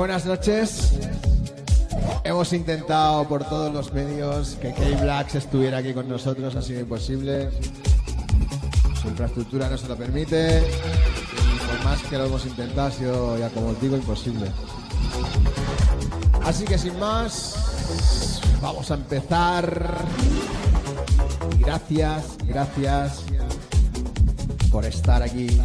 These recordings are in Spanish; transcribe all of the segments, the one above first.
Buenas noches. Hemos intentado por todos los medios que Kay Blacks estuviera aquí con nosotros, ha sido imposible. Su infraestructura no se lo permite. Por más que lo hemos intentado, ha sido, ya como os digo, imposible. Así que sin más, vamos a empezar. Gracias, gracias por estar aquí.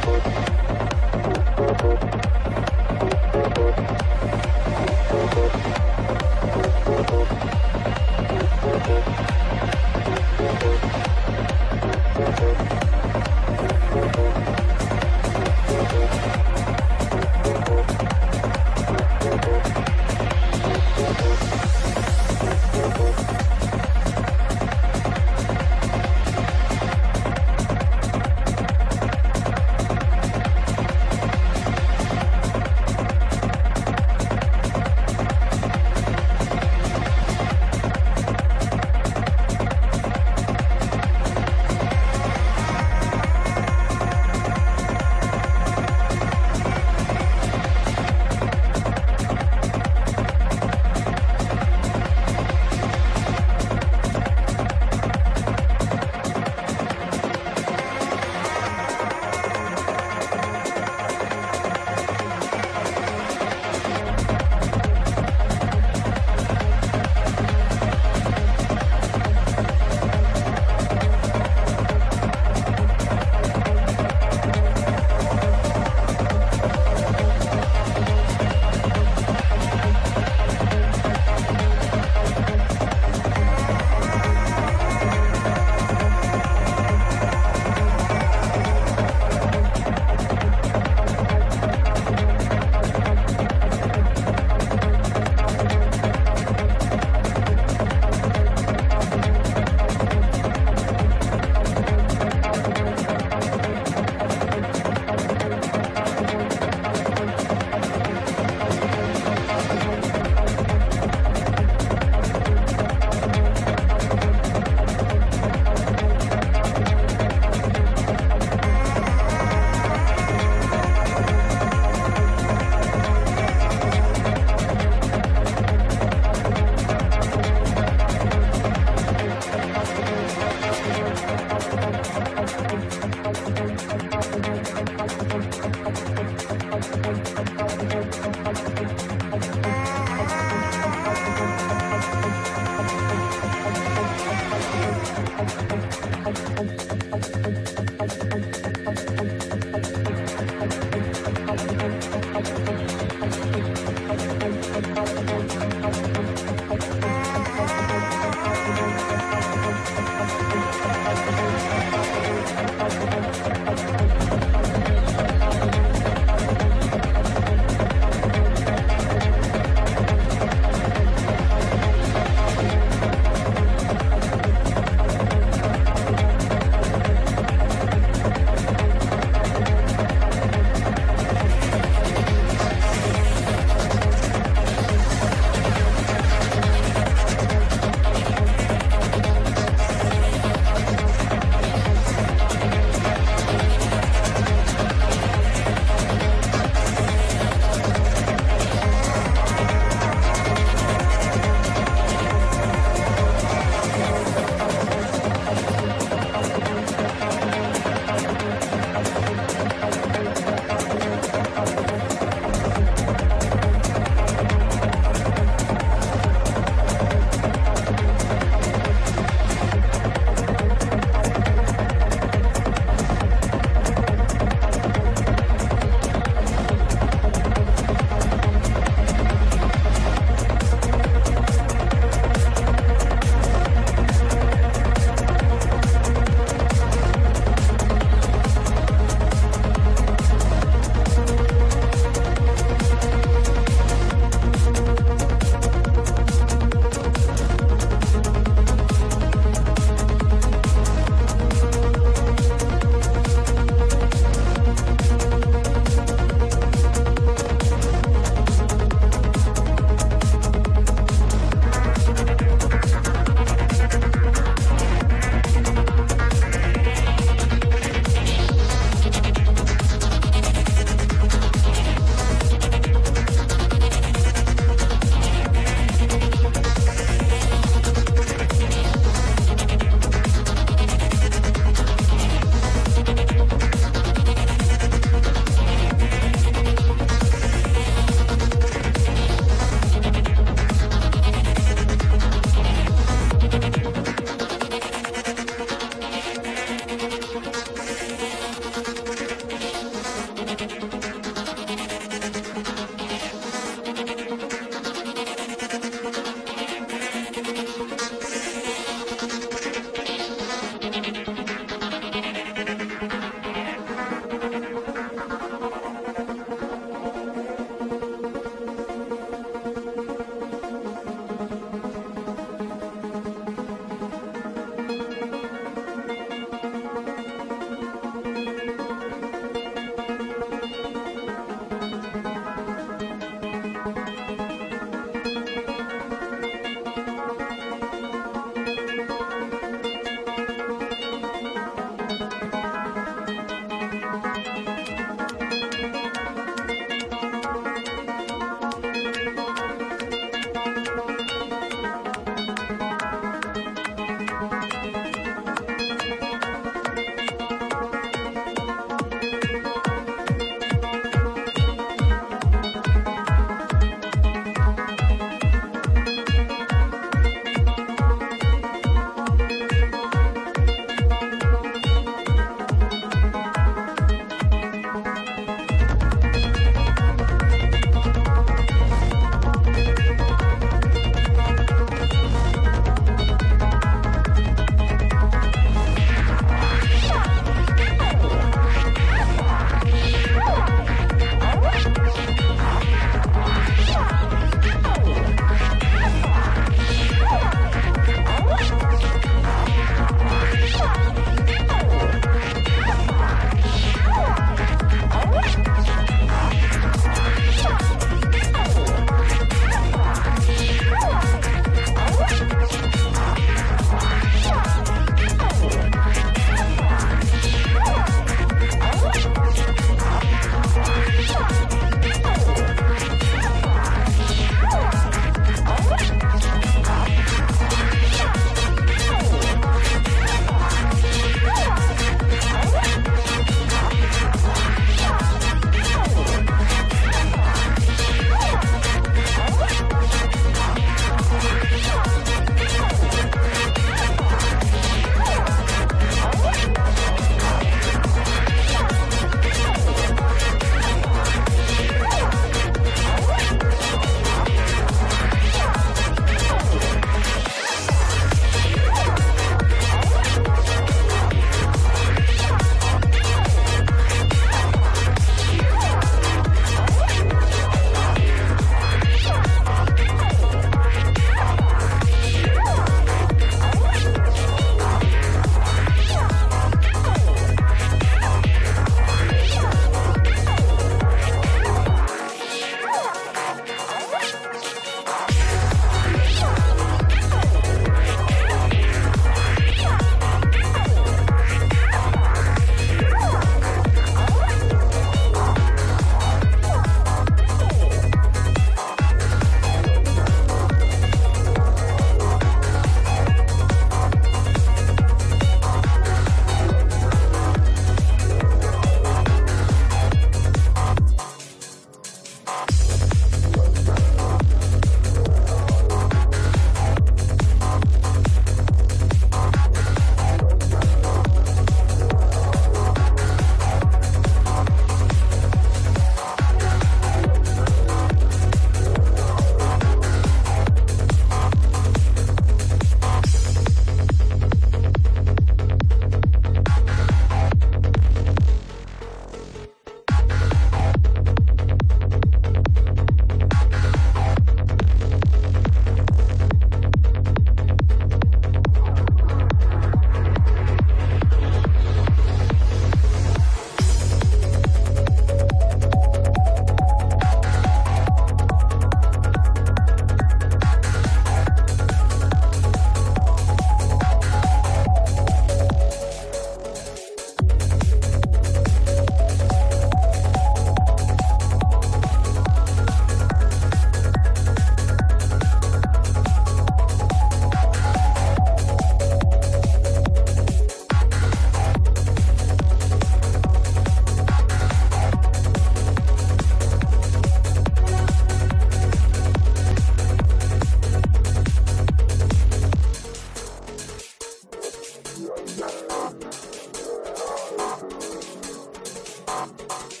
え?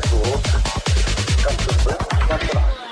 casual, comfortable, comfortable.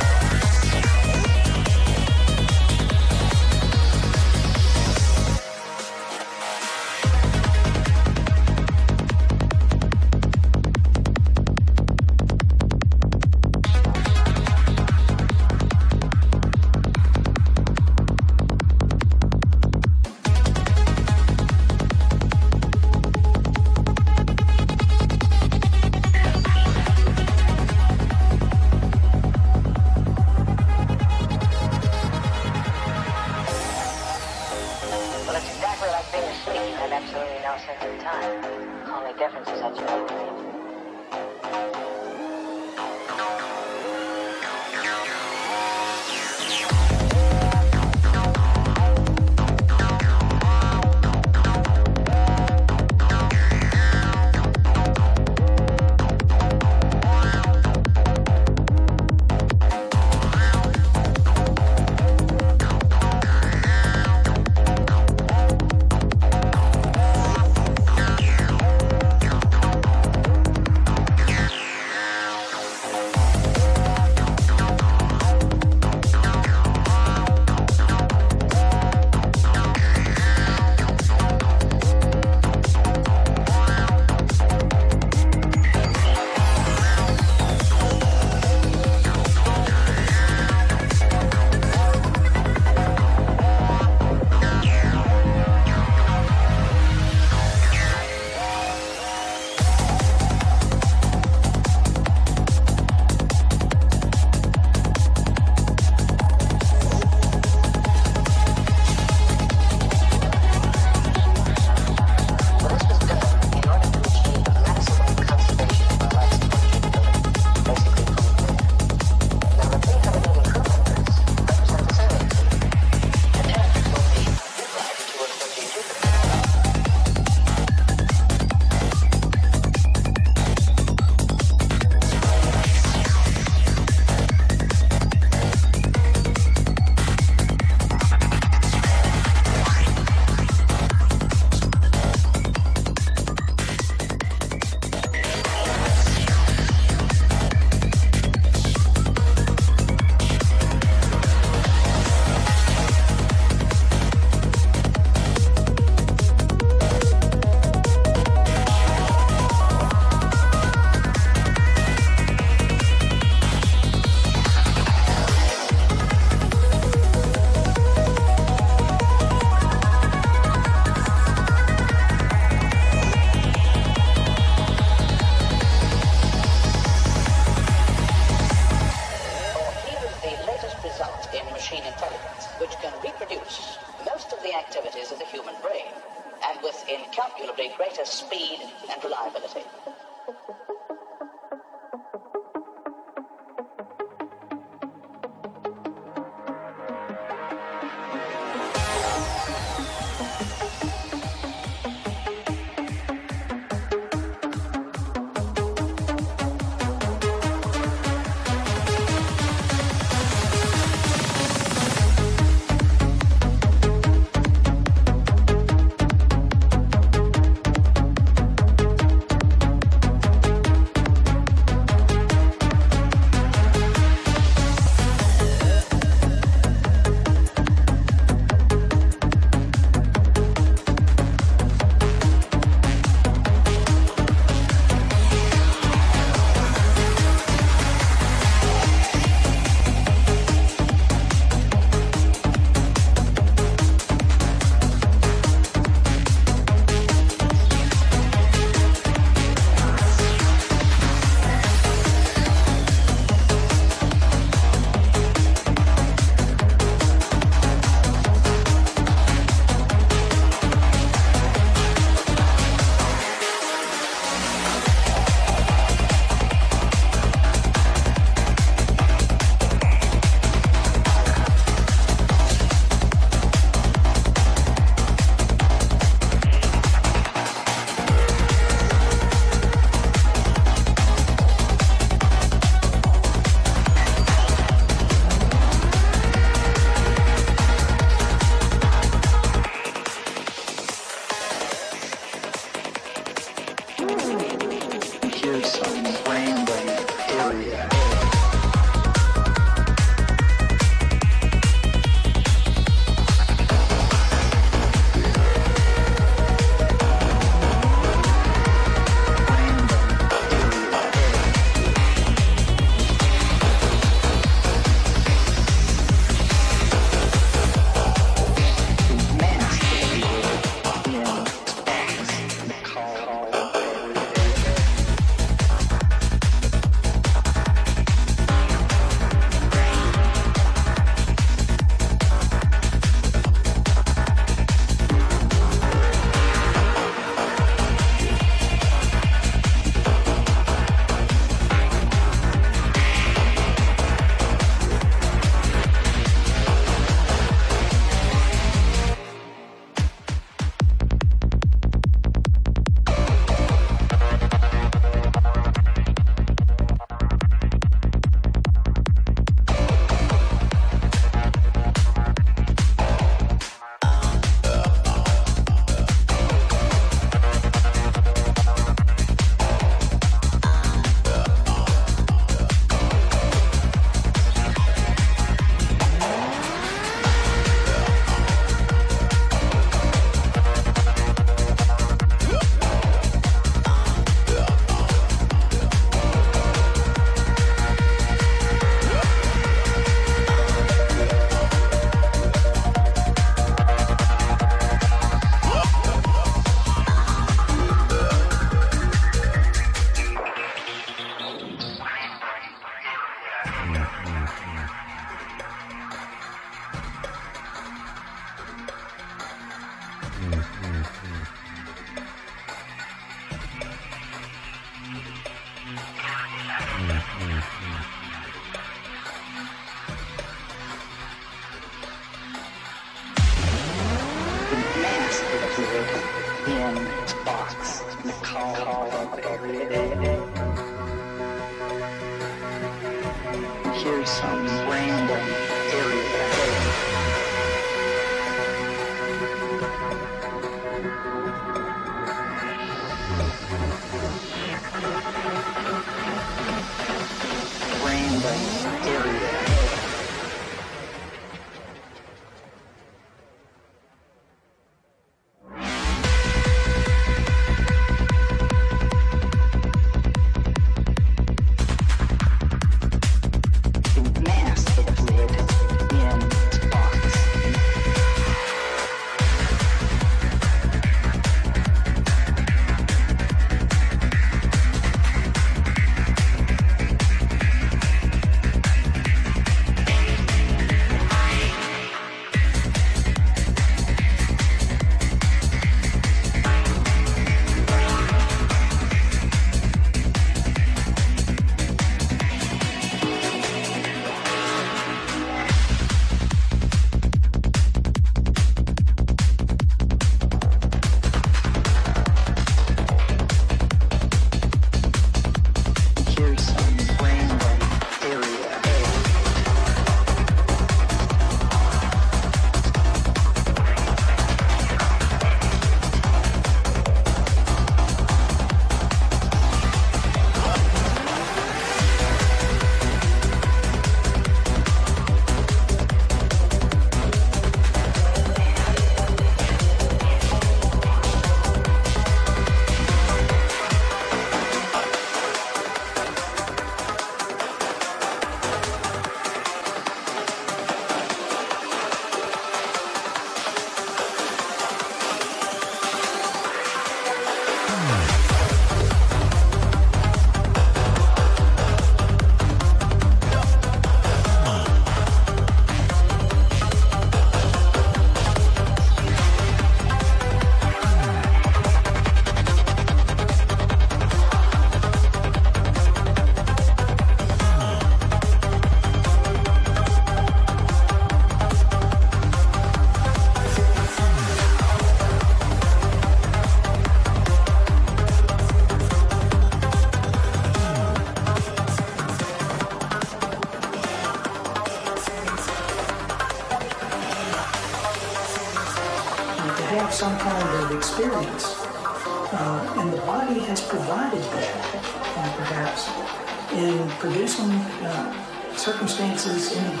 Circumstances in the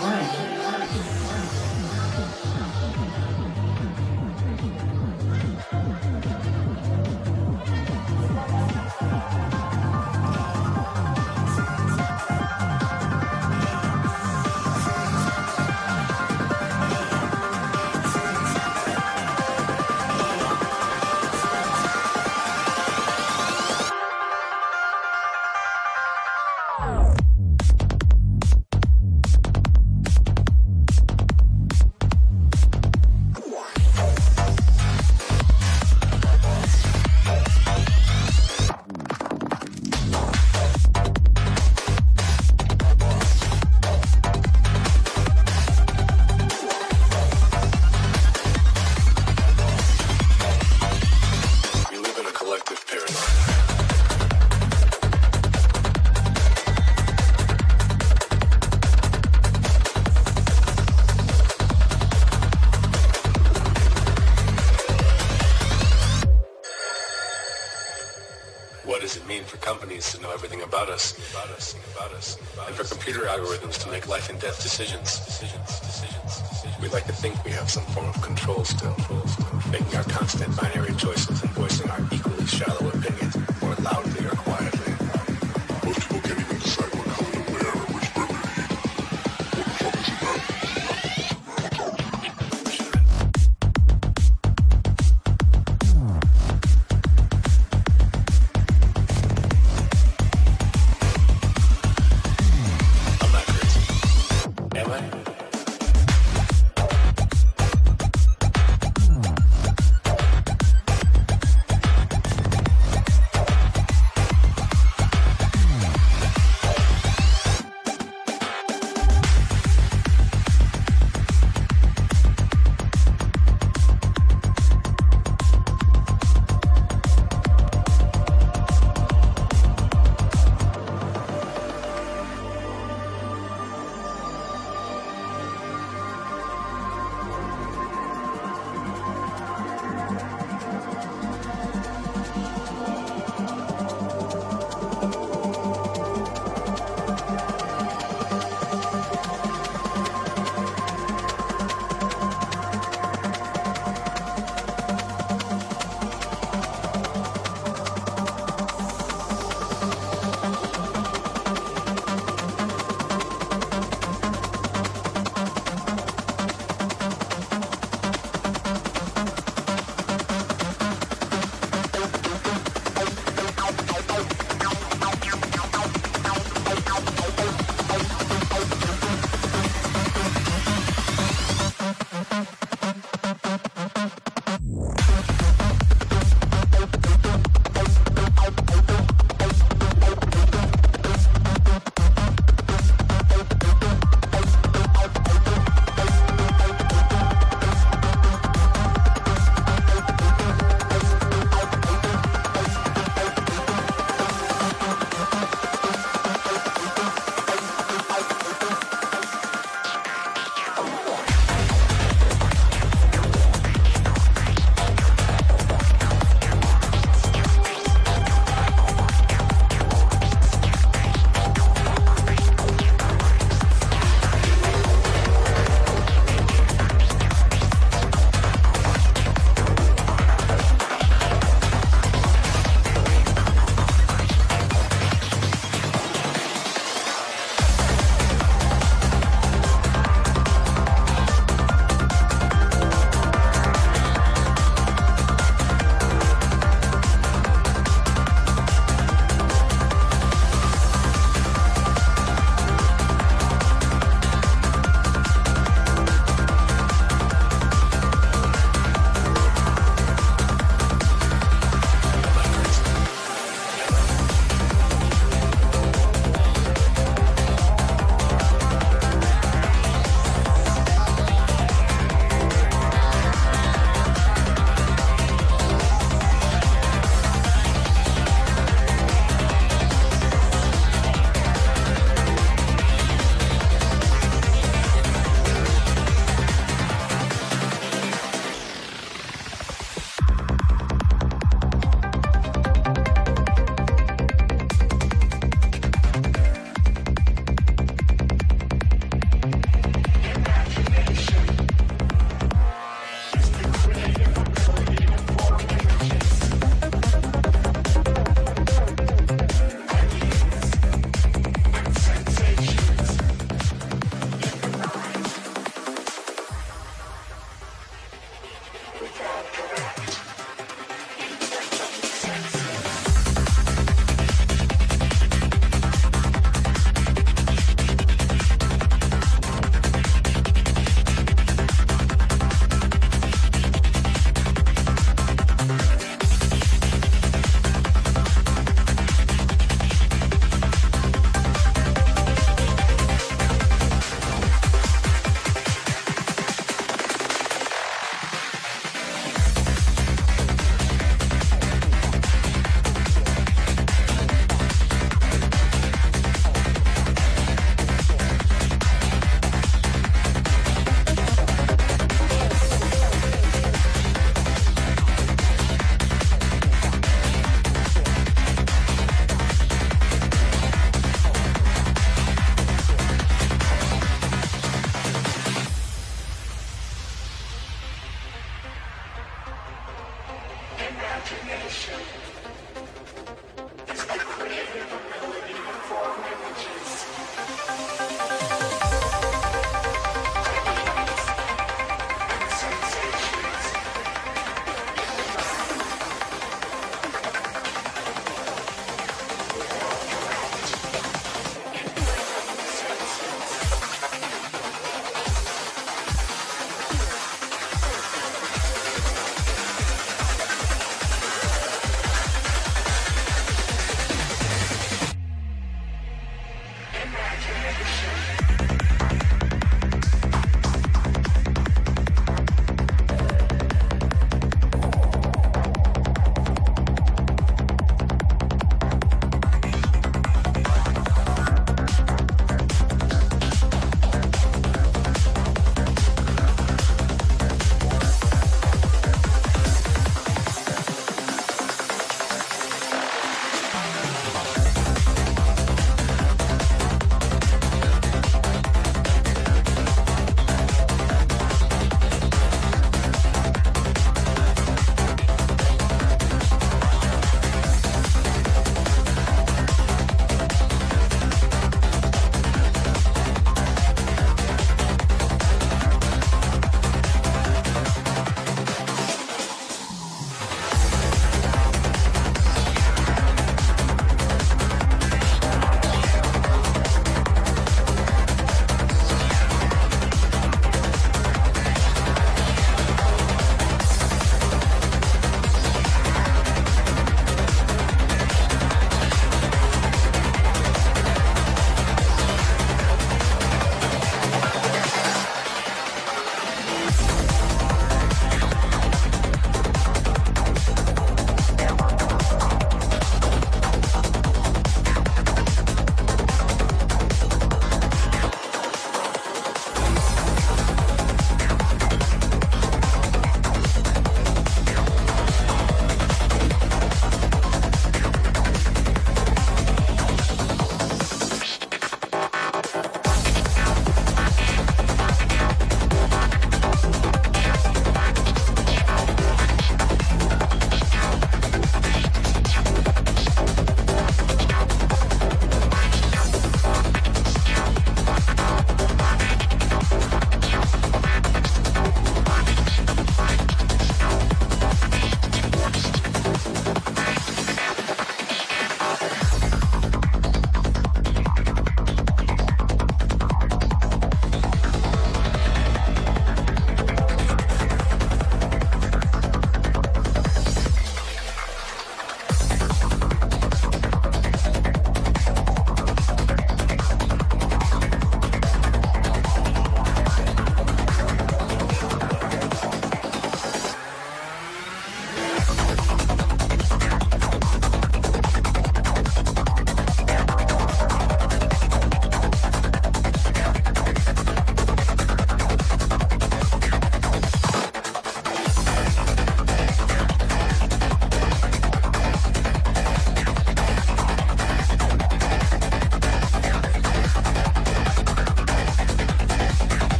companies to know everything about us, about us, about us, and for computer algorithms to make life and death decisions? decisions, decisions, decisions. We like to think we have some form of control still, making our constant binary choices and voicing our equally shallow opinions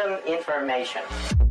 Random information.